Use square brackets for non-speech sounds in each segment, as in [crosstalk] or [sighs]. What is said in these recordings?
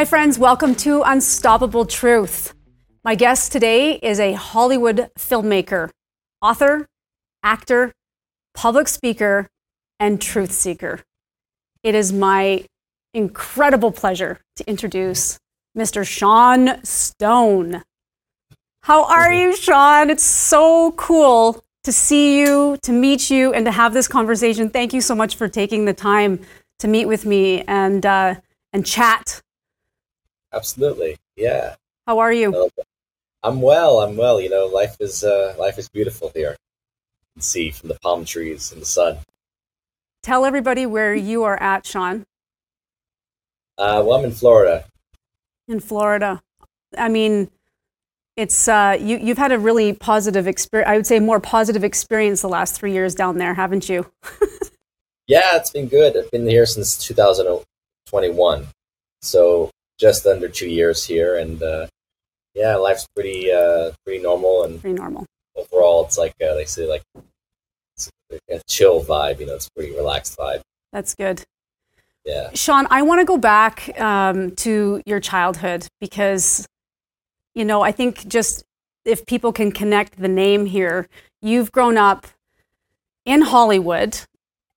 Hi, friends. Welcome to Unstoppable Truth. My guest today is a Hollywood filmmaker, author, actor, public speaker, and truth seeker. It is my incredible pleasure to introduce Mr. Sean Stone. How are you, Sean? It's so cool to see you, to meet you, and to have this conversation. Thank you so much for taking the time to meet with me and uh, and chat. Absolutely, yeah. How are you? I'm well. I'm well. You know, life is uh, life is beautiful here. You can see from the palm trees and the sun. Tell everybody where you are at, Sean. Uh, well, I'm in Florida. In Florida, I mean, it's uh, you. You've had a really positive experience. I would say more positive experience the last three years down there, haven't you? [laughs] yeah, it's been good. I've been here since 2021, so just under two years here, and uh, yeah, life's pretty uh, pretty normal and pretty normal. Overall, it's like uh, they say, like a chill vibe. You know, it's a pretty relaxed vibe. That's good. Yeah. Sean, I want to go back um, to your childhood because, you know, I think just if people can connect the name here, you've grown up in Hollywood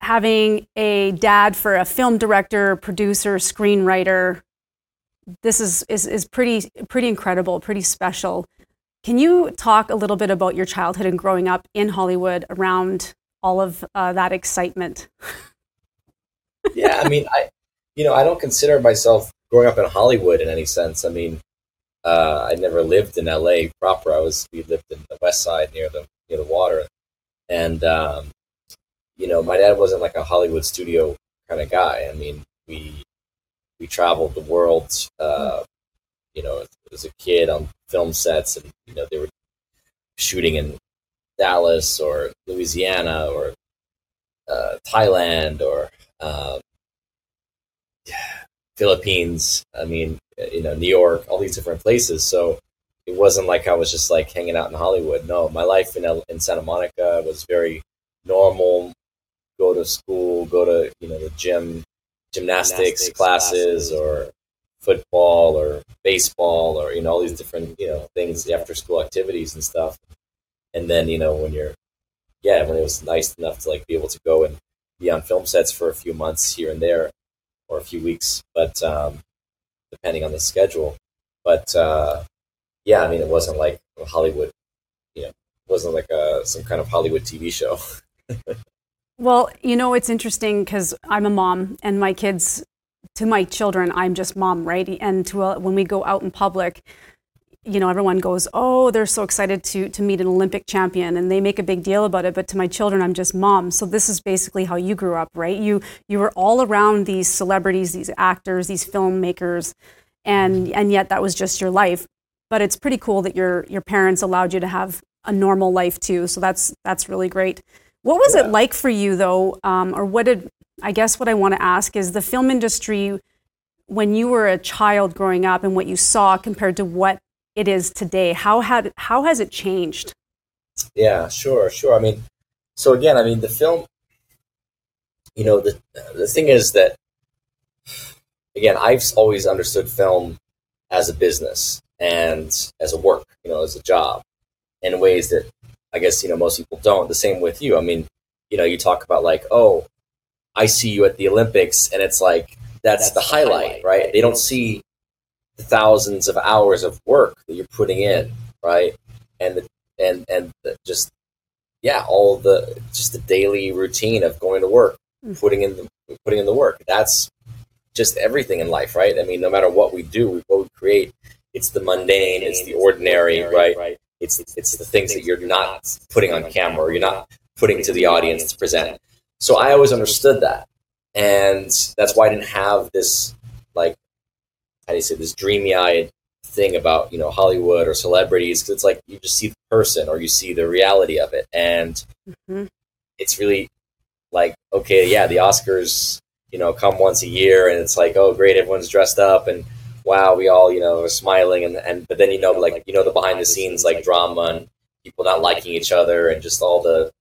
having a dad for a film director, producer, screenwriter. This is, is, is pretty, pretty incredible, pretty special. Can you talk a little bit about your childhood and growing up in Hollywood around all of uh, that excitement? [laughs] yeah, I mean, I, you know, I don't consider myself growing up in Hollywood in any sense. I mean, uh, I never lived in LA proper. I was we lived in the West Side near the near the water, and um, you know, my dad wasn't like a Hollywood studio kind of guy. I mean, we we traveled the world. Uh, you know, as a kid on film sets, and you know, they were shooting in Dallas or Louisiana or uh, Thailand or um, [sighs] Philippines. I mean, you know, New York, all these different places. So it wasn't like I was just like hanging out in Hollywood. No, my life in in Santa Monica was very normal. Go to school, go to you know the gym, gymnastics, gymnastics classes, classes, or football or baseball or you know all these different you know things after school activities and stuff. And then you know when you're yeah when it was nice enough to like be able to go and be on film sets for a few months here and there or a few weeks but um, depending on the schedule. But uh, yeah i mean it wasn't like hollywood you know it wasn't like a, some kind of hollywood tv show [laughs] well you know it's interesting because i'm a mom and my kids to my children i'm just mom right and to uh, when we go out in public you know, everyone goes, oh, they're so excited to, to meet an Olympic champion and they make a big deal about it. But to my children, I'm just mom. So this is basically how you grew up, right? You, you were all around these celebrities, these actors, these filmmakers, and, and yet that was just your life. But it's pretty cool that your, your parents allowed you to have a normal life too. So that's, that's really great. What was yeah. it like for you though? Um, or what did, I guess what I want to ask is the film industry, when you were a child growing up and what you saw compared to what it is today. How had how has it changed? Yeah, sure, sure. I mean, so again, I mean, the film. You know, the the thing is that again, I've always understood film as a business and as a work, you know, as a job, in ways that I guess you know most people don't. The same with you. I mean, you know, you talk about like, oh, I see you at the Olympics, and it's like that's, that's the highlight, highlight, right? They don't see the thousands of hours of work that you're putting in, right? And the, and and the, just yeah, all the just the daily routine of going to work, mm. putting in the putting in the work. That's just everything in life, right? I mean, no matter what we do, what we create, it's the mundane, it's the ordinary, right? It's it's the things that you're not putting on camera, or you're not putting to the audience to present. So I always understood that, and that's why I didn't have this like how do you say this dreamy eyed thing about you know Hollywood or celebrities because it's like you just see the person or you see the reality of it, and mm-hmm. it's really like okay, yeah, the Oscars you know come once a year, and it's like oh great, everyone's dressed up and wow, we all you know are smiling, and and but then you know like you know the behind the scenes like drama and people not liking each other and just all the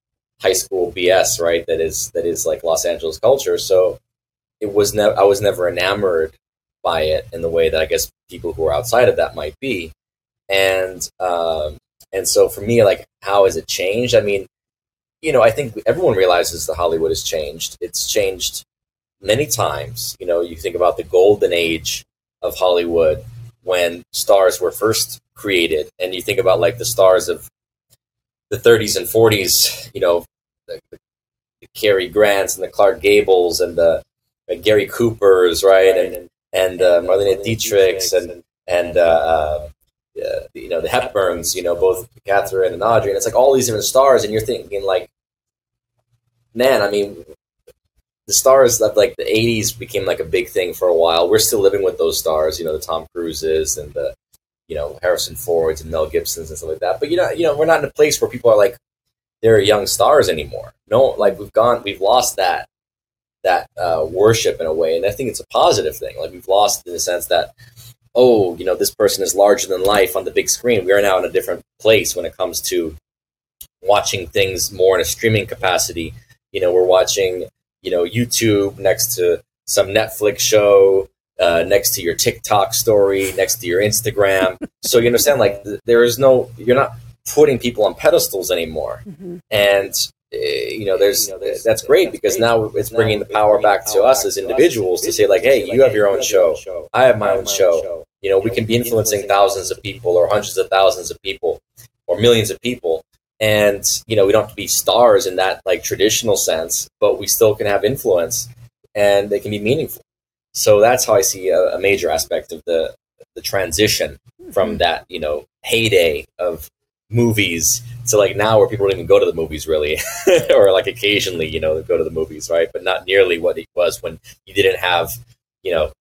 high school BS, right? That is that is like Los Angeles culture. So it was never I was never enamored by it in the way that I guess people who are outside of that might be. And um, and so for me, like, how has it changed? I mean, you know, I think everyone realizes that Hollywood has changed. It's changed many times. You know, you think about the golden age of Hollywood when stars were first created, and you think about like the stars of the 30s and 40s. You know, the, the, the Cary Grants and the Clark Gables and the Gary Coopers, right, and and uh, Marlene Dietrichs and and uh, uh, you know the Hepburns, you know both Katharine and Audrey, and it's like all these different stars, and you're thinking like, man, I mean, the stars that like the '80s became like a big thing for a while. We're still living with those stars, you know, the Tom Cruises and the you know Harrison Fords and Mel Gibsons and stuff like that. But you know, you know, we're not in a place where people are like they're young stars anymore. No, like we've gone, we've lost that that uh, worship in a way, and I think it's a positive thing. Like we've lost in the sense that oh, you know, this person is larger than life on the big screen. We are now in a different place when it comes to watching things more in a streaming capacity. You know, we're watching, you know, YouTube next to some Netflix show, uh, next to your TikTok story, next to your Instagram. [laughs] so you understand, like, there is no, you're not putting people on pedestals anymore. Mm-hmm. And Eh, you know, there's, you know, there's that's great because now it's bringing the power back to us as individuals to say like, hey, you have your own show, I have my own show. You know, we can be influencing thousands of people or hundreds of thousands of people or millions of people. And, you know, we don't have to be stars in that like traditional sense, but we still can have influence and they can be meaningful. So that's how I see a, a major aspect of the the transition from mm-hmm. that, you know, heyday of movies to like now where people don't even go to the movies really [laughs] or like occasionally you know go to the movies right but not nearly what it was when you didn't have you know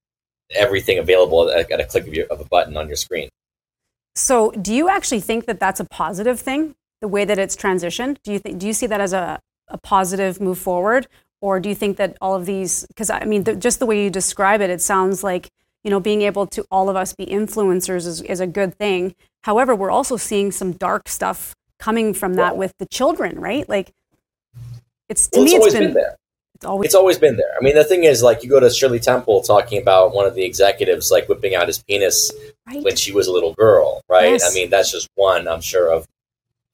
everything available at, at a click of, your, of a button on your screen so do you actually think that that's a positive thing the way that it's transitioned do you think do you see that as a, a positive move forward or do you think that all of these because i mean the, just the way you describe it it sounds like you know being able to all of us be influencers is, is a good thing However, we're also seeing some dark stuff coming from that with the children, right? Like, it's to well, me, it's, it's been, been, there. It's always, it's always been there. I mean, the thing is, like, you go to Shirley Temple talking about one of the executives like whipping out his penis right. when she was a little girl, right? Yes. I mean, that's just one, I'm sure, of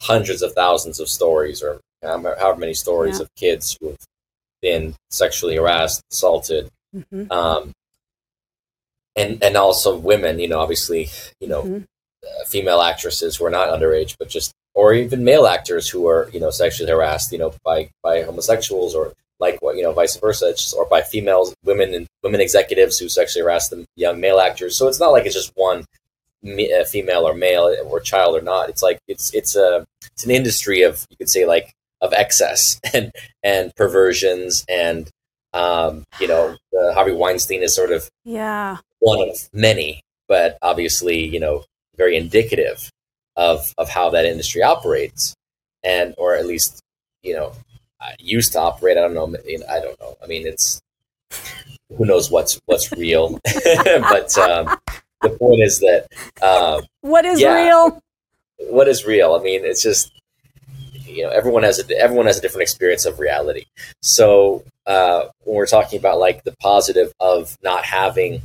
hundreds of thousands of stories, or however many stories yeah. of kids who have been sexually harassed, assaulted. Mm-hmm. Um, and and also women, you know, obviously, you know, mm-hmm female actresses who are not underage, but just or even male actors who are you know sexually harassed, you know, by by homosexuals or like what you know, vice versa, or by females, women and women executives who sexually harass the young male actors. So it's not like it's just one me, female or male or child or not. It's like it's it's a it's an industry of you could say like of excess [laughs] and and perversions and um, you know Harvey Weinstein is sort of yeah one of many, but obviously you know very indicative of of how that industry operates, and or at least you know used to operate. I don't know. I don't know. I mean, it's who knows what's what's real, [laughs] but um, the point is that um, what is yeah, real? What is real? I mean, it's just you know everyone has a everyone has a different experience of reality. So uh, when we're talking about like the positive of not having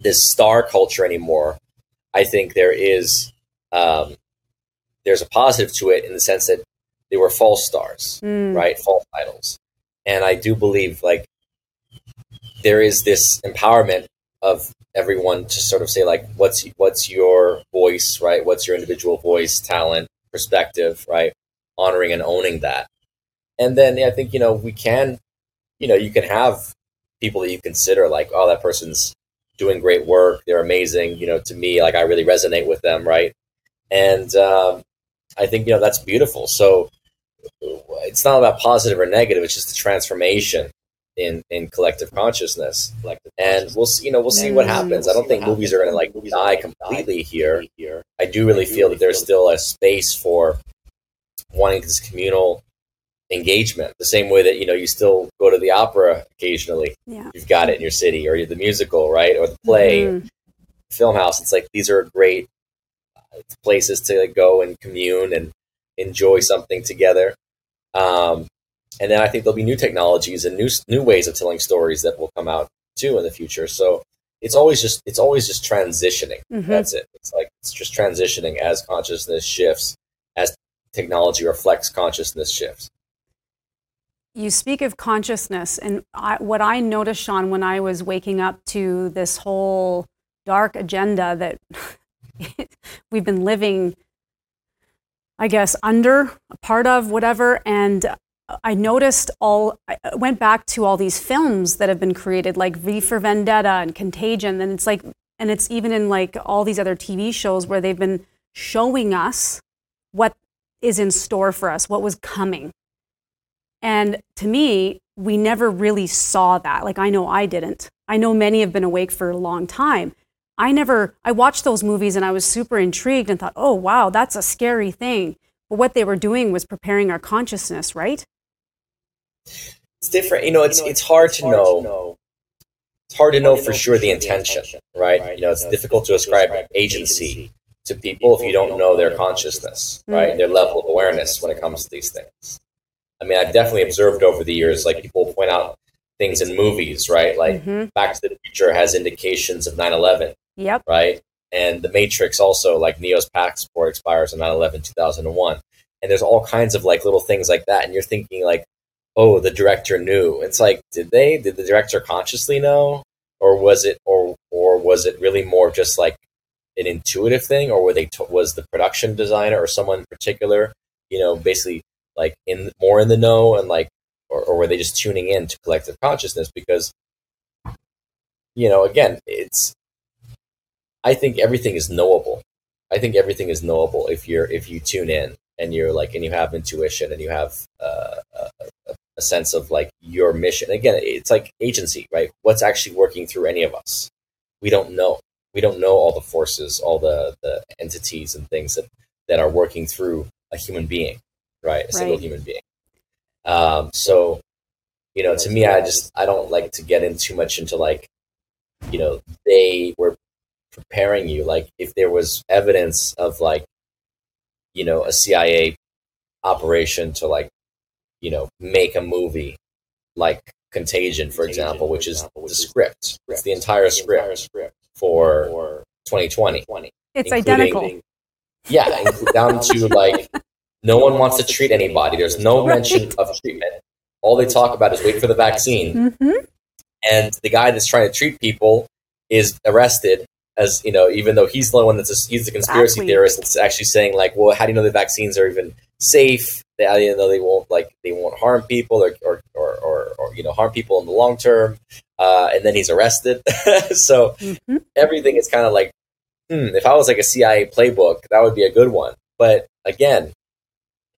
this star culture anymore, I think there is um, there's a positive to it in the sense that they were false stars, mm. right? False idols, and I do believe like there is this empowerment of everyone to sort of say like, what's what's your voice, right? What's your individual voice, talent, perspective, right? Honoring and owning that, and then I think you know we can, you know, you can have people that you consider like, oh, that person's doing great work. They're amazing. You know, to me, like I really resonate with them, right? And um, I think you know that's beautiful. So it's not about positive or negative. It's just a transformation in in collective consciousness. Collective and we'll see. You know, we'll see what happens. We'll I don't think movies are going to like movies die completely here. here. I do really feel that there's still a space for wanting this communal engagement the same way that you know you still go to the opera occasionally yeah. you've got it in your city or the musical right or the play mm-hmm. film house it's like these are great uh, places to like, go and commune and enjoy something together um, and then i think there'll be new technologies and new new ways of telling stories that will come out too in the future so it's always just it's always just transitioning. Mhm. That's it. It's like it's just transitioning as consciousness shifts, as technology reflects consciousness shifts. you speak of consciousness, and I, what I noticed, Sean, when I was waking up to this whole dark agenda that [laughs] we've been living, I guess, under, a part of, whatever, and I noticed all, I went back to all these films that have been created, like V for Vendetta and Contagion, and it's like, and it's even in like all these other TV shows where they've been showing us what is in store for us, what was coming. And to me, we never really saw that. Like, I know I didn't. I know many have been awake for a long time. I never, I watched those movies and I was super intrigued and thought, oh, wow, that's a scary thing. But what they were doing was preparing our consciousness, right? It's different. You know, it's it's hard to know. It's hard to know for sure the intention, right? You know, it's difficult to ascribe agency to people if you don't know their consciousness, right? Their level of awareness when it comes to these things. I mean, I've definitely observed over the years, like people point out things in movies, right? Like Mhm. Back to the Future has indications of 9/11, Yep. right? And The Matrix also, like Neo's passport expires on 9/11, 2001. And there's all kinds of like little things like that, and you're thinking like, oh, the director knew. It's like, did they? Did the director consciously know, or was it, or or was it really more just like an intuitive thing, or were they? To- was the production designer or someone in particular, you know, basically like in more in the know and like, or, or were they just tuning in to collective consciousness? Because, you know, again, it's. I think everything is knowable. I think everything is knowable if you're if you tune in and you're like and you have intuition and you have uh, a, a- a sense of like your mission. Again, it's like agency, right? What's actually working through any of us? We don't know. We don't know all the forces, all the the entities and things that that are working through a human being, right? A single Right. human being. Um, so, you know, to me, I just I don't like to get in too much into like, you know, they were preparing you. Like, if there was evidence of like, you know, a CIA operation to like, you know, make a movie like Contagion, for example, which is the script. It's the entire script for 2020. It's identical. Yeah, [laughs] down to like, no one wants to treat anybody. There's no mention of treatment. All they talk about is wait for the vaccine. hmm and the guy that's trying to treat people is arrested as you know even though he's the one that's a, he's the conspiracy Exactly. theorist that's actually saying like well how do you know the vaccines are even safe They- how do you know they won't like they won't harm people or or, or, or, or you know harm people in the long term uh, and then he's arrested [laughs] so hmm everything is kind of like hmm, if i was like a cia playbook that would be a good one but again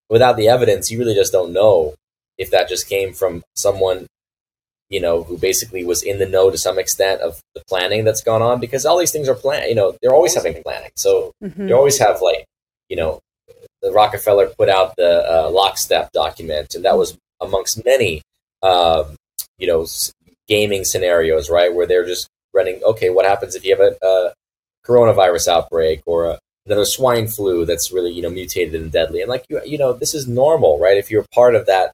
without the evidence you really just don't know if that just came from someone you know, who basically was in the know to some extent of the planning that's gone on because all these things are planned. You know, they're always having planning. So hmm you always have like, you know, the Rockefeller put out the uh, lockstep document, and that was amongst many, um, you know, gaming scenarios, right, where they're just running. Okay, what happens if you have a, a coronavirus outbreak or a, another swine flu that's really you know mutated and deadly? And like you, you know, this is normal, right? If you're part of that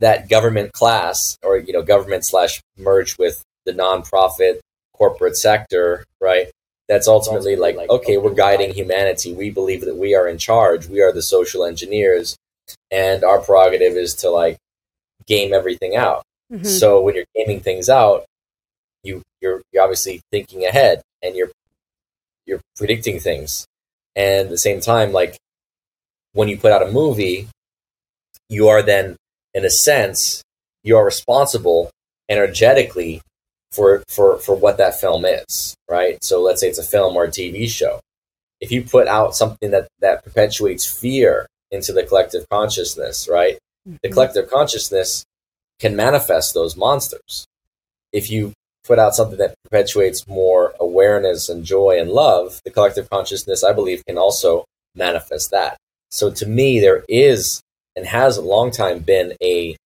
that government class or you know government slash merge with the nonprofit corporate sector right that's ultimately like okay we're guiding humanity. We believe that we are in charge. We are the social engineers. And our prerogative is to like game everything out. Hmm so when you're gaming things out you you're, you're obviously thinking ahead and you're you're predicting things. And at the same time like when you put out a movie you are then in a sense you are responsible energetically for for for what that film is right? So let's say it's a film or a tv show. If you put out something that that perpetuates fear into the collective consciousness right? The Mhm. collective consciousness can manifest those monsters. If you put out something that perpetuates more awareness and joy and love the collective consciousness i believe can also manifest that. So to me there is and has a long time been a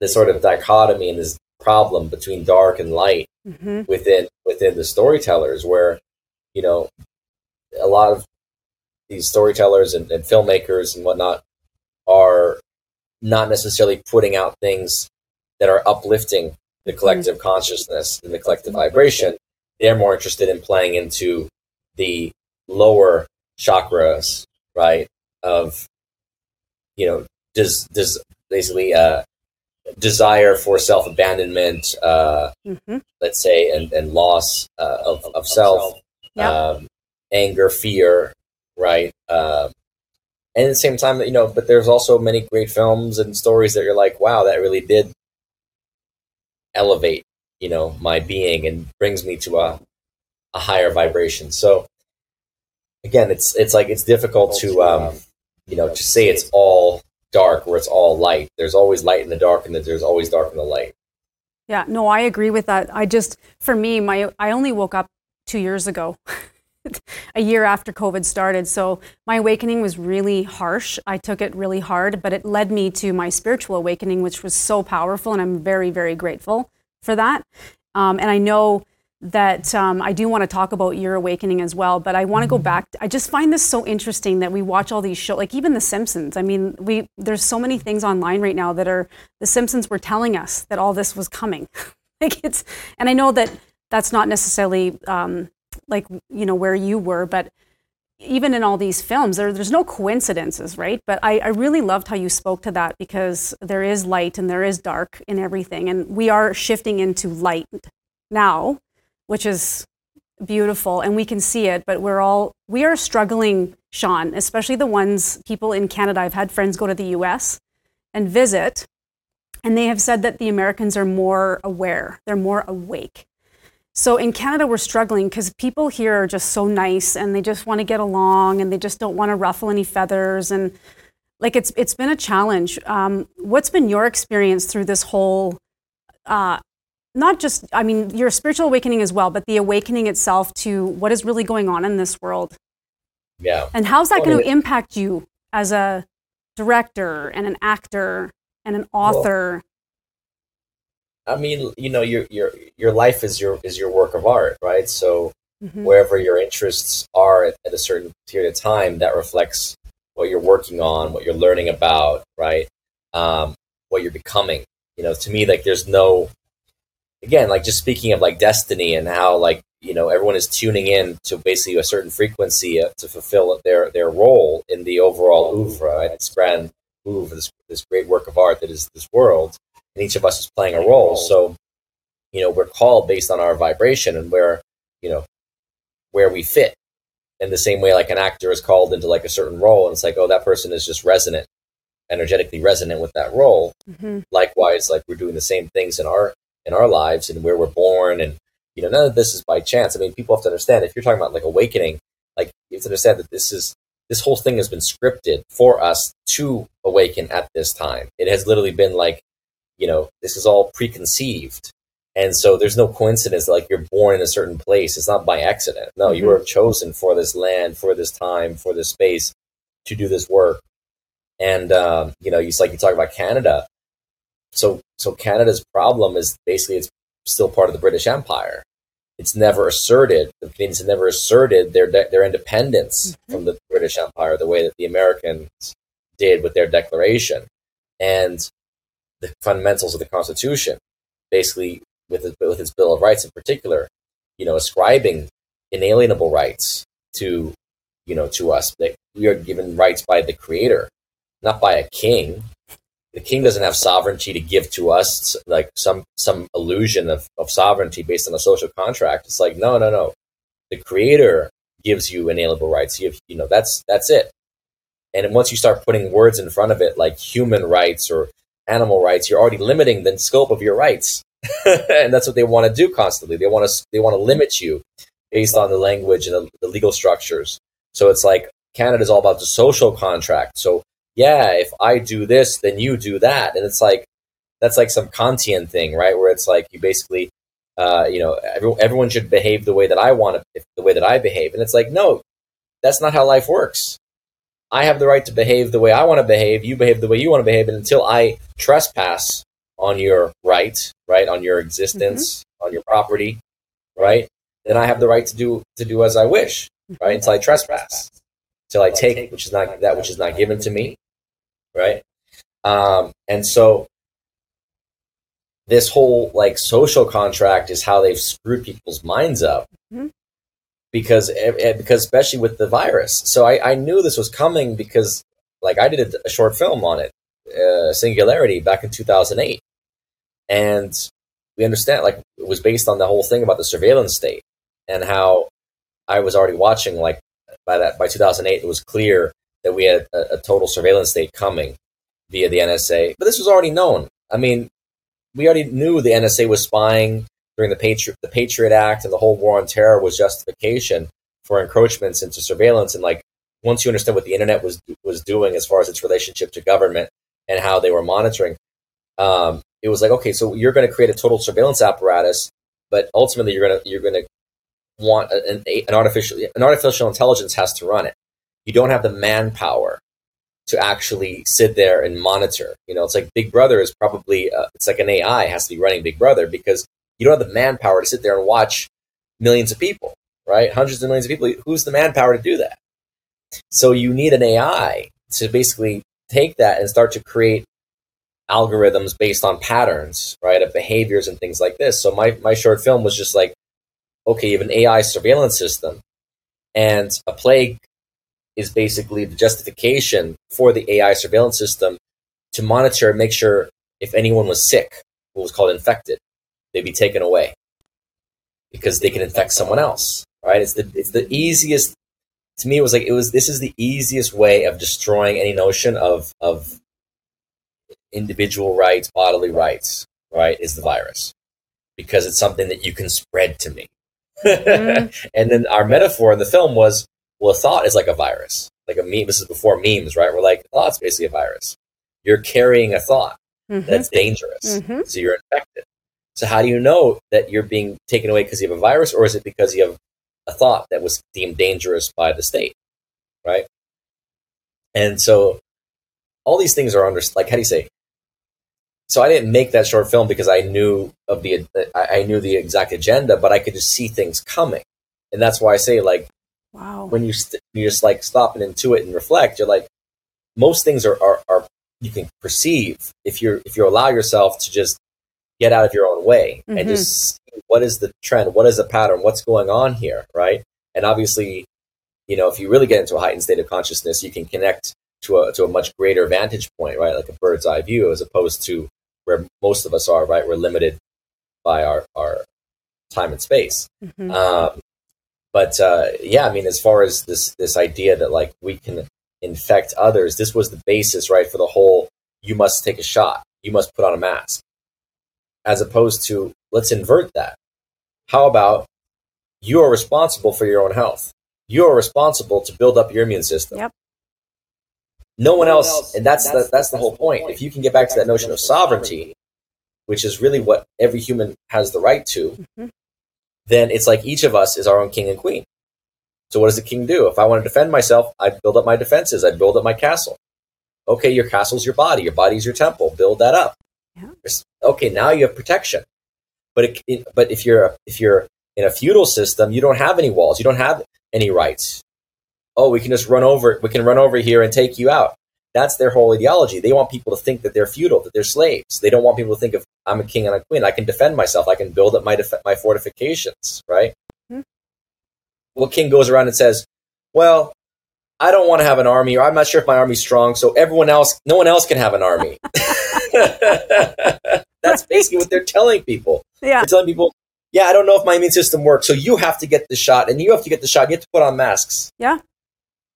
this sort of dichotomy and this problem between dark and light hmm within within the storytellers where you know a lot of these storytellers and, and filmmakers and whatnot are not necessarily putting out things that are uplifting the collective consciousness and the collective vibration. They're more interested in playing into the lower chakras, right? Of you know, does does basically uh, desire for self abandonment, uh, mm-hmm. let's say, and and loss uh, of of self, yep. um, anger, fear, right? Um, and at the same time, you know, but there's also many great films and stories that you're like, wow, that really did elevate, you know, my being and brings me to a a higher vibration. So again, it's it's like it's difficult to um, you know to say it's all dark where it's all light. There's always light in the dark, and there's always dark in the light. Yeah, no, I agree with that. I just, for me, my I only woke up two years ago, [laughs] a year after COVID started. So my awakening was really harsh. I took it really hard, but it led me to my spiritual awakening, which was so powerful, and I'm very, very grateful for that. Um, and I know that um, I do want to talk about your awakening as well, but I want to go mm-hmm. back. I just find this so interesting that we watch all these shows, like even The Simpsons. I mean, we there's so many things online right now that are The Simpsons were telling us that all this was coming. [laughs] like it's, and I know that that's not necessarily um, like you know where you were, but even in all these films, there, there's no coincidences, right? But I, I really loved how you spoke to that because there is light and there is dark in everything, and we are shifting into light now which is beautiful and we can see it but we're all we are struggling sean especially the ones people in canada. I've had friends go to the us and visit and they have said that the americans are more aware they're more awake. So in canada we're struggling because people here are just so nice and they just want to get along and they just don't want to ruffle any feathers and like it's it's been a challenge. Um, what's been your experience through this whole uh, not just, I mean, your spiritual awakening as well, but the awakening itself to what is really going on in this world. Yeah. And how's that well, going to impact you as a director and an actor and an author? Well, I mean, you know, your your your life is your is your work of art, right? So mm-hmm. wherever your interests are at, at a certain period of time, that reflects what you're working on, what you're learning about, right? Um, what you're becoming. You know, to me, like there's no again, like just speaking of like destiny and how like you know everyone is tuning in to basically a certain frequency uh, to fulfill their their role in the overall oeuvre, right? this grand oeuvre, this this great work of art that is this world, and each of us is playing a role. So, you know, we're called based on our vibration and where you know where we fit. In the same way, like an actor is called into like a certain role, and it's like, oh, that person is just resonant, energetically resonant with that role. Mm-hmm. Likewise, like we're doing the same things in our in our lives and where we're born and you know none of this is by chance. I mean people have to understand if you're talking about like awakening like you have to understand that this is this whole thing has been scripted for us to awaken at this time. It has literally been like you know this is all preconceived. And so there's no coincidence that, like you're born in a certain place. It's not by accident. No mm-hmm. you were chosen for this land for this time for this space to do this work. And um, you know you like you talk about canada so so Canada's problem is basically it's still part of the British Empire. It's never asserted the Canadians have never asserted their de- their independence mm-hmm. from the British Empire the way that the Americans did with their declaration and the fundamentals of the Constitution, basically with it, with its Bill of Rights in particular, you know, ascribing inalienable rights to you know to us that we are given rights by the Creator, not by a king, the king doesn't have sovereignty to give to us like some some illusion of, of sovereignty based on a social contract. It's like no no no. The creator gives you inalienable rights. You, have, you know that's that's it. And once you start putting words in front of it like human rights or animal rights you're already limiting the scope of your rights. [laughs] And that's what they want to do constantly. They want to they want to limit you based on the language and the, the legal structures. So it's like canada's all about the social contract. So yeah, if I do this, then you do that. And it's like, that's like some Kantian thing, right? Where it's like you basically, uh, you know, every, everyone should behave the way that I want to, the way that I behave. And it's like, no, that's not how life works. I have the right to behave the way I want to behave. You behave the way you want to behave. And until I trespass on your right, right, on your existence, mm-hmm. on your property, right, then I have the right to do to do as I wish, right? Until I trespass, until I take which is not that which is not given to me, right? Um, and so this whole like social contract is how they've screwed people's minds up Mhm. because eh, eh, because especially with the virus so I, I knew this was coming because like i did a, a short film on it uh, singularity back in 2008 and we understand like it was based on the whole thing about the surveillance state and how i was already watching like by that by 2008 it was clear that we had a, a total surveillance state coming via the nsa but this was already known. I mean we already knew the NSA was spying during the Patriot the Patriot Act and the whole war on terror was justification for encroachments into surveillance. And like once you understand what the internet was was doing as far as its relationship to government and how they were monitoring um, it was like okay so you're going to create a total surveillance apparatus but ultimately you're going to you're going to want an, an artificial an artificial intelligence has to run it you don't have the manpower to actually sit there and monitor. You know, it's like Big Brother is probably uh, it's like an AI has to be running Big Brother because you don't have the manpower to sit there and watch millions of people, right? Hundreds of millions of people. Who's the manpower to do that? So you need an AI to basically take that and start to create algorithms based on patterns, right, of behaviors and things like this. So my my short film was just like, okay, you have an AI surveillance system, and a plague is basically the justification for the AI surveillance system to monitor and make sure if anyone was sick, what was called infected, they'd be taken away because they can infect someone else. Right? It's the it's the easiest. To me, it was like it was. This is the easiest way of destroying any notion of of individual rights, bodily rights. Right? Is the virus because it's something that you can spread to me. [laughs] Mhm. and then our metaphor in the film was well, a thought is like a virus, like a meme. This is before memes, right? We're like, thought's basically a virus. You're carrying a thought Mhm. that's dangerous, Mhm. so you're infected. So how do you know that you're being taken away because you have a virus, or is it because you have a thought that was deemed dangerous by the state, right? And so all these things are under like how do you say? So I didn't make that short film because I knew of the I knew the exact agenda, but I could just see things coming, and that's why I say like Wow. when you st- you just like stop and intuit and reflect, you're like most things are, are are you can perceive if you're if you allow yourself to just get out of your own way and Mhm. just what is the trend, what is the pattern, what's going on here, right? And obviously, you know, if you really get into a heightened state of consciousness, you can connect to a to a much greater vantage point, right? Like a bird's eye view, as opposed to where most of us are, right? We're limited by our our time and space. Mhm. Um, but uh, yeah, I mean, as far as this this idea that like we can infect others, this was the basis, right, for the whole. You must take a shot. You must put on a mask, as opposed to let's invert that. How about you are responsible for your own health. You are responsible to build up your immune system. Yep. No one else, and that's the that's the whole point. If you can get back to that notion of sovereignty, which is really what every human has the right to, Mhm. Then it's like each of us is our own king and queen. So what does the king do? If I want to defend myself, I build up my defenses. I build up my castle. Okay, your castle's your body. Your body's your temple. Build that up. Yeah. Okay, now you have protection. But it, it- but if you're if you're in a feudal system, you don't have any walls. You don't have any rights. Oh, we can just run over. We can run over here and take you out. That's their whole ideology. They want people to think that they're feudal, that they're slaves. They don't want people to think of I'm a king and a queen. I can defend myself. I can build up my def- my fortifications. Right. Mhm. What king goes around and says, "Well, I don't want to have an army, or I'm not sure if my army's strong, so everyone else, no one else can have an army." [laughs] That's basically what they're telling people. Yeah. They're telling people, "Yeah, I don't know if my immune system works, so you have to get the shot, and you have to get the shot. You have to put on masks." Yeah.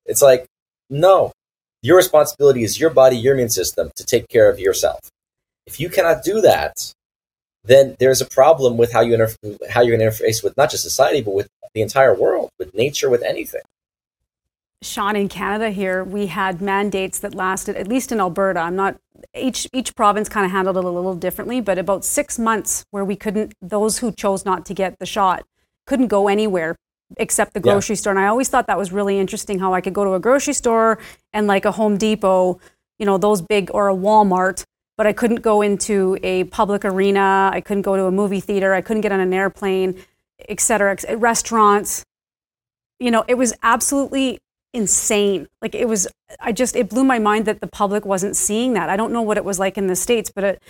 It's like, no, your responsibility is your body, your immune system to take care of yourself. If you cannot do that, then there's a problem with how you interf- how you're going to interface with not just society, but with the entire world, with nature, with anything. Sean, in Canada here, we had mandates that lasted, at least in Alberta, I'm not, each, each province kind of handled it a little differently, but about six months where we couldn't, those who chose not to get the shot couldn't go anywhere except the Yeah. grocery store. And I always thought that was really interesting how I could go to a grocery store and like a Home Depot, you know, those big, or a Walmart, but I couldn't go into a public arena. I couldn't go to a movie theater. I couldn't get on an airplane, et cetera, restaurants. You know, it was absolutely insane. Like it was, I just, it blew my mind that the public wasn't seeing that. I don't know what it was like in the States, but it,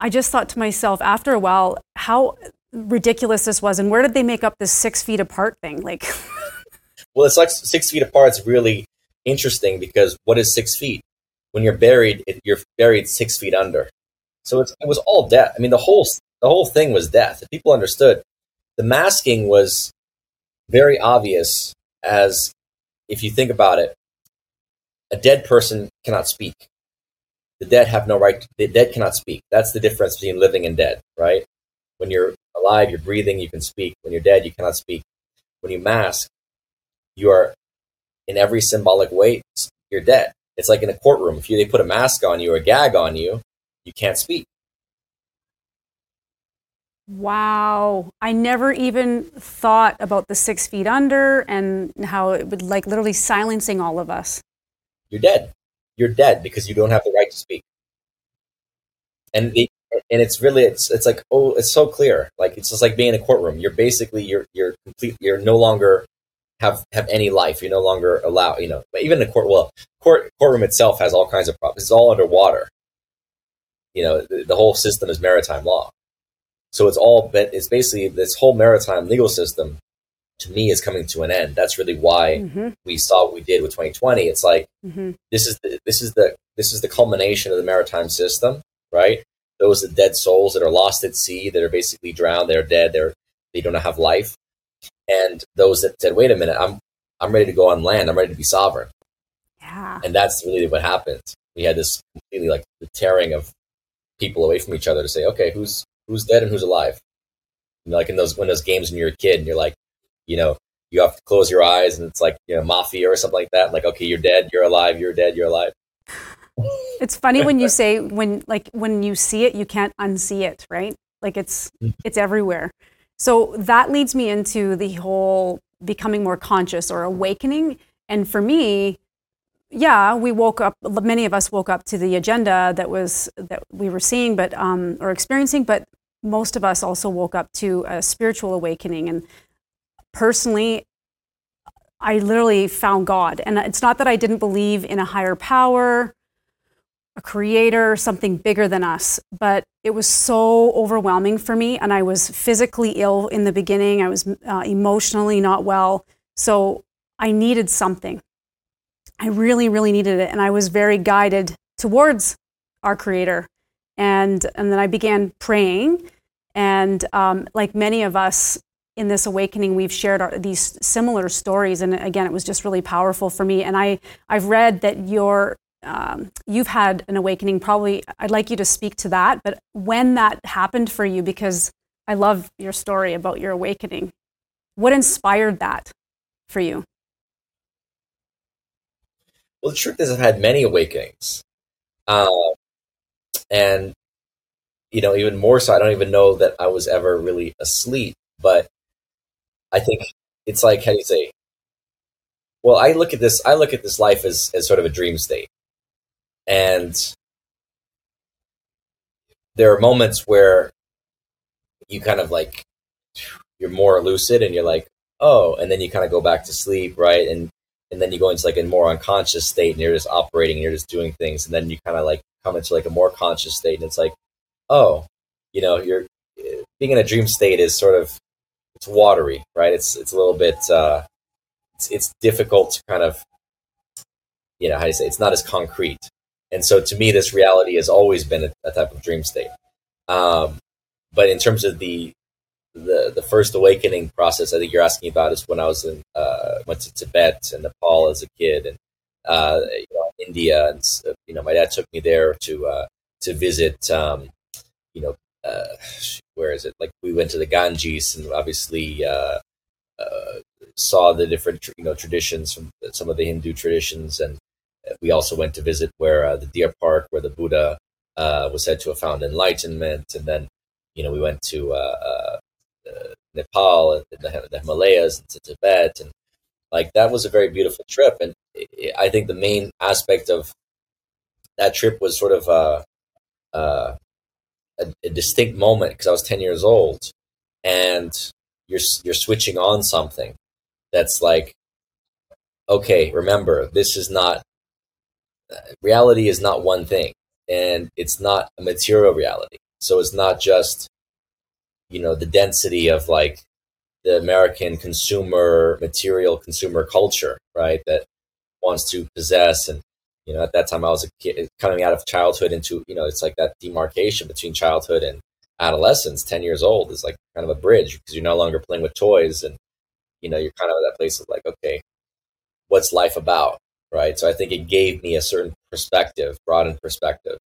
I just thought to myself after a while how ridiculous this was and where did they make up this six feet apart thing? Like, [laughs] well, it's like six feet apart. It's really interesting because what is six feet? When you're buried, it, you're buried six feet under. So it was all death. I mean, the whole the whole thing was death. People understood. The masking was very obvious as if you think about it, a dead person cannot speak. The dead have no right. To, the dead cannot speak. That's the difference between living and dead, right? When you're alive, you're breathing, you can speak. When you're dead, you cannot speak. When you mask, you are in every symbolic way, you're dead. It's like in a courtroom. If you, they put a mask on you or a gag on you, you can't speak. Wow. I never even thought about the six feet under and how it would like literally silencing all of us. You're dead. You're dead because you don't have the right to speak. And the, and it's really it's it's like oh it's so clear like it's just like being in a courtroom you're basically you're you're complete you're no longer have have any life you're no longer allowed you know even the court well court courtroom itself has all kinds of problems it's all underwater you know the, the whole system is maritime law so it's all it's basically this whole maritime legal system to me is coming to an end. That's really why mm-hmm. we saw what we did with 2020. It's like mm-hmm. this is the this is the this is the culmination of the maritime system, right? Those are dead souls that are lost at sea, that are basically drowned, they're dead, they're they don't have life. And those that said, wait a minute, I'm I'm ready to go on land, I'm ready to be sovereign. Yeah. And that's really what happened. We had this completely like the tearing of people away from each other to say, okay, who's who's dead and who's alive. You know, like in those when those games when you're a kid and you're like, you know, you have to close your eyes and it's like you know mafia or something like that. Like okay, you're dead, you're alive, you're dead, you're alive. It's funny when you say when like when you see it, you can't unsee it, right? Like it's mm. it's everywhere. So that leads me into the whole becoming more conscious or awakening. And for me, yeah, we woke up. Many of us woke up to the agenda that was that we were seeing, but um, or experiencing. But most of us also woke up to a spiritual awakening. And personally, I literally found God. And it's not that I didn't believe in a higher power, a creator, something bigger than us, but it was so overwhelming for me. And I was physically ill in the beginning. I was uh, emotionally not well. So I needed something. I really, really needed it. And I was very guided towards our Creator. And, and then I began praying. And um, like many of us in this awakening, we've shared our, these similar stories. And again, it was just really powerful for me. And I, I've read that your, um, you've had an awakening. Probably, I'd like you to speak to that. But when that happened for you, because I love your story about your awakening, what inspired that for you? Well, the truth is, I've had many awakenings, uh, and you know, even more so, I don't even know that I was ever really asleep. But I think it's like how do you say? Well, I look at this. I look at this life as as sort of a dream state, and there are moments where you kind of like you're more lucid and you're like oh and then you kind of go back to sleep right? And and then you go into like a more unconscious state and you're just operating and you're just doing things and then you kind of like come into like a more conscious state and it's like oh you know you're being in a dream state is sort of it's watery right? It's it's a little bit uh it's, it's difficult to kind of you know how do you say it's not as concrete and so to me this reality has always been a, a type of dream state. Um but in terms of the the the first awakening process I think you're asking about is when I was in uh, went to Tibet and Nepal as a kid and uh, you know, India and you know my dad took me there to uh, to visit um, you know uh, where is it? Like we went to the Ganges and obviously uh, uh, saw the different you know traditions from some of the Hindu traditions and we also went to visit where uh, the deer park where the Buddha uh, was said to have found enlightenment and then you know we went to uh, uh, Nepal and the, the Himalayas and to Tibet, and like that was a very beautiful trip. And I think the main aspect of that trip was sort of a, a, a distinct moment because I was ten years old, and you're you're switching on something that's like, okay, remember this is not reality is not one thing, and it's not a material reality. So it's not just, you know, the density of like the American consumer material consumer culture, right? That wants to possess and you know at that time I was a kid coming out of childhood into you know it's like that demarcation between childhood and adolescence. Ten years old is like kind of a bridge because you're no longer playing with toys and you know you're kind of at that place of like okay, what's life about, right? So I think it gave me a certain perspective, broadened perspective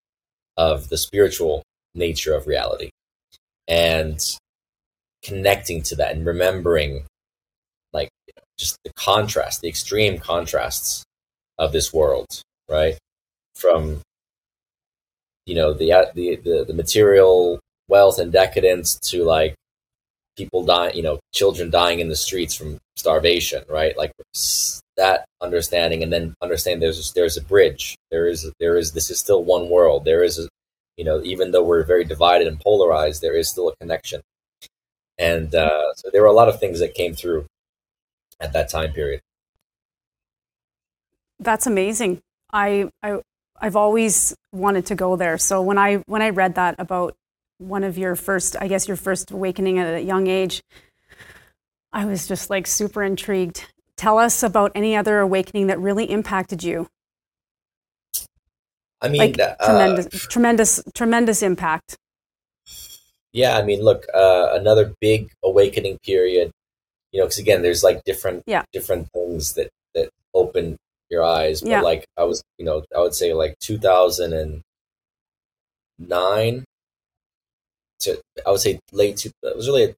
of the spiritual nature of reality and connecting to that and remembering like you know, just the contrast the extreme contrasts of this world right from you know the the the, the material wealth and decadence to like people dying you know children dying in the streets from starvation right like that understanding and then understand there's there's a bridge there is there is this is still one world there is a you know even though we're very divided and polarized there is still a connection and uh, so there were a lot of things that came through at that time period. That's amazing. I, I I've always wanted to go there. So when I when I read that about one of your first, I guess your first awakening at a young age, I was just like super intrigued. Tell us about any other awakening that really impacted you. I mean, like uh, tremendous, tremendous, tremendous impact. Yeah, I mean, look, uh, another big awakening period. You know, because again, there's like different yeah. different things that that open your eyes. But Yeah. like I was, you know, I would say like 2009 to I would say late. Two, it was really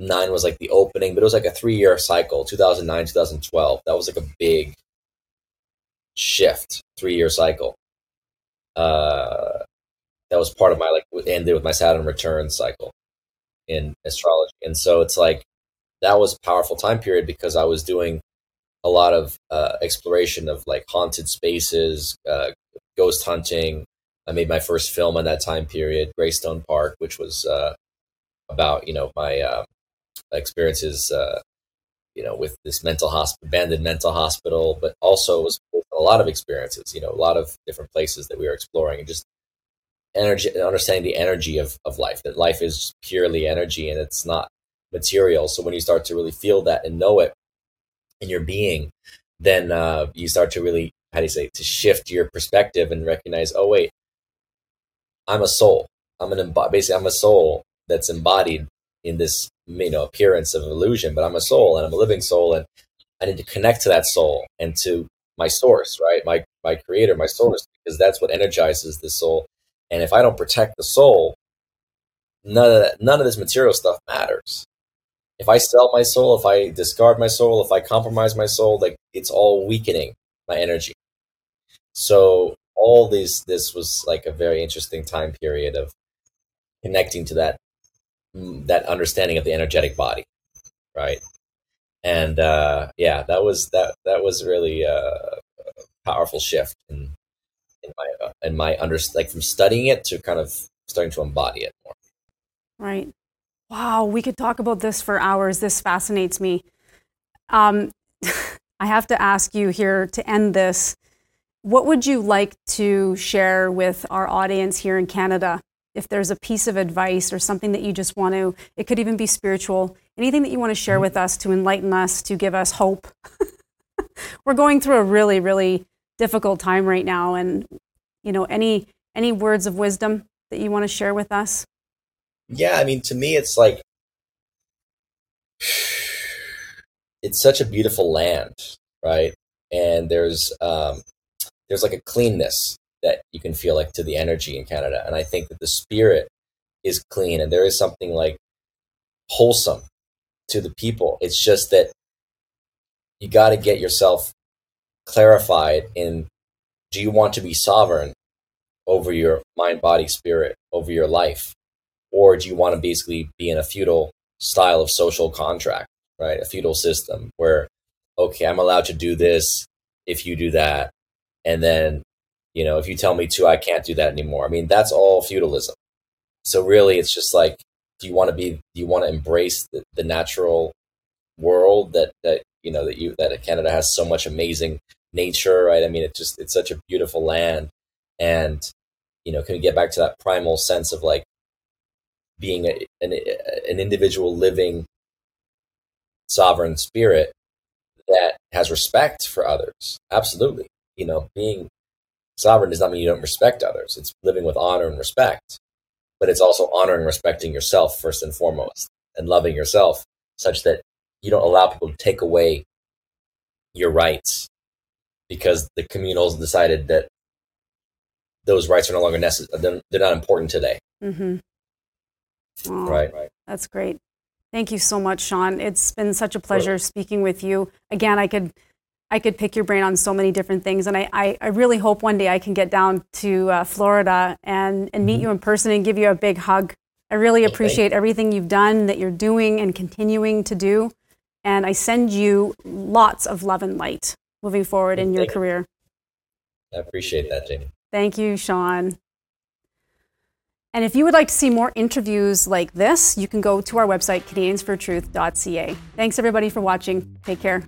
2009 was like the opening, but it was like a three year cycle. 2009, 2012. That was like a big shift, three year cycle. Uh, that was part of my like ended with my Saturn return cycle in astrology, and so it's like that was a powerful time period because I was doing a lot of uh, exploration of like haunted spaces, uh, ghost hunting. I made my first film in that time period, Greystone Park, which was uh, about you know my uh, experiences, uh, you know, with this mental hospital, abandoned mental hospital, but also was a lot of experiences, you know, a lot of different places that we were exploring, and just energy, understanding the energy of of life. That life is purely energy, and it's not material. So when you start to really feel that and know it in your being, then uh, you start to really, how do you say, to shift your perspective and recognize, oh wait, I'm a soul. I'm an basically I'm a soul that's embodied in this you know appearance of illusion, but I'm a soul and I'm a living soul, and I need to connect to that soul and to my source, right? My my creator, my source, because that's what energizes the soul. And if I don't protect the soul, none of that, none of this material stuff matters if I sell my soul, if I discard my soul, if I compromise my soul, like it's all weakening my energy. So all these, this was like a very interesting time period of connecting to that, that understanding of the energetic body, right? And uh, yeah, that was that that was really a, a powerful shift in in my uh, in my under like from studying it to kind of starting to embody it more. Right. Wow, we could talk about this for hours. This fascinates me. Um, [laughs] I have to ask you here to end this. What would you like to share with our audience here in Canada? If there's a piece of advice or something that you just want to, it could even be spiritual, anything that you want to share with us to enlighten us, to give us hope. [laughs] We're going through a really, really difficult time right now. And, you know, any, any words of wisdom that you want to share with us? Yeah, I mean, to me, it's like it's such a beautiful land, right? And there's um, there's like a cleanness that you can feel like to the energy in Canada, and I think that the spirit is clean, and there is something like wholesome to the people. It's just that you got to get yourself clarified in do you want to be sovereign over your mind, body, spirit, over your life? or do you want to basically be in a feudal style of social contract, right? A feudal system where, okay, I'm allowed to do this if you do that. And then, you know, if you tell me to, I can't do that anymore. I mean, that's all feudalism. So really, it's just like, do you want to be, do you want to embrace the, the natural world that, that, you know, that you, that Canada has so much amazing nature, right? I mean, it's just, it's such a beautiful land. And You know, can we get back to that primal sense of like being a, an, an individual living sovereign spirit that has respect for others? Absolutely. You know, being sovereign does not mean you don't respect others. It's living with honor and respect, but it's also honoring and respecting yourself first and foremost and loving yourself such that you don't allow people to take away your rights because the communals decided that those rights are no longer necessary. They're not important today. Mm-hmm. Oh, right, right. That's great. Thank you so much, Sean. It's been such a pleasure speaking with you. Again, I could I could pick your brain on so many different things, and I, I, I really hope one day I can get down to uh, Florida and, and meet mm-hmm. you in person and give you a big hug. I really appreciate everything you've done, that you're doing, and continuing to do. And I send you lots of love and light moving forward in your career. I appreciate that, Jamie. Thank you, Sean. And if you would like to see more interviews like this, you can go to our website, canadiansfortruth.ca. Thanks, everybody, for watching. Take care.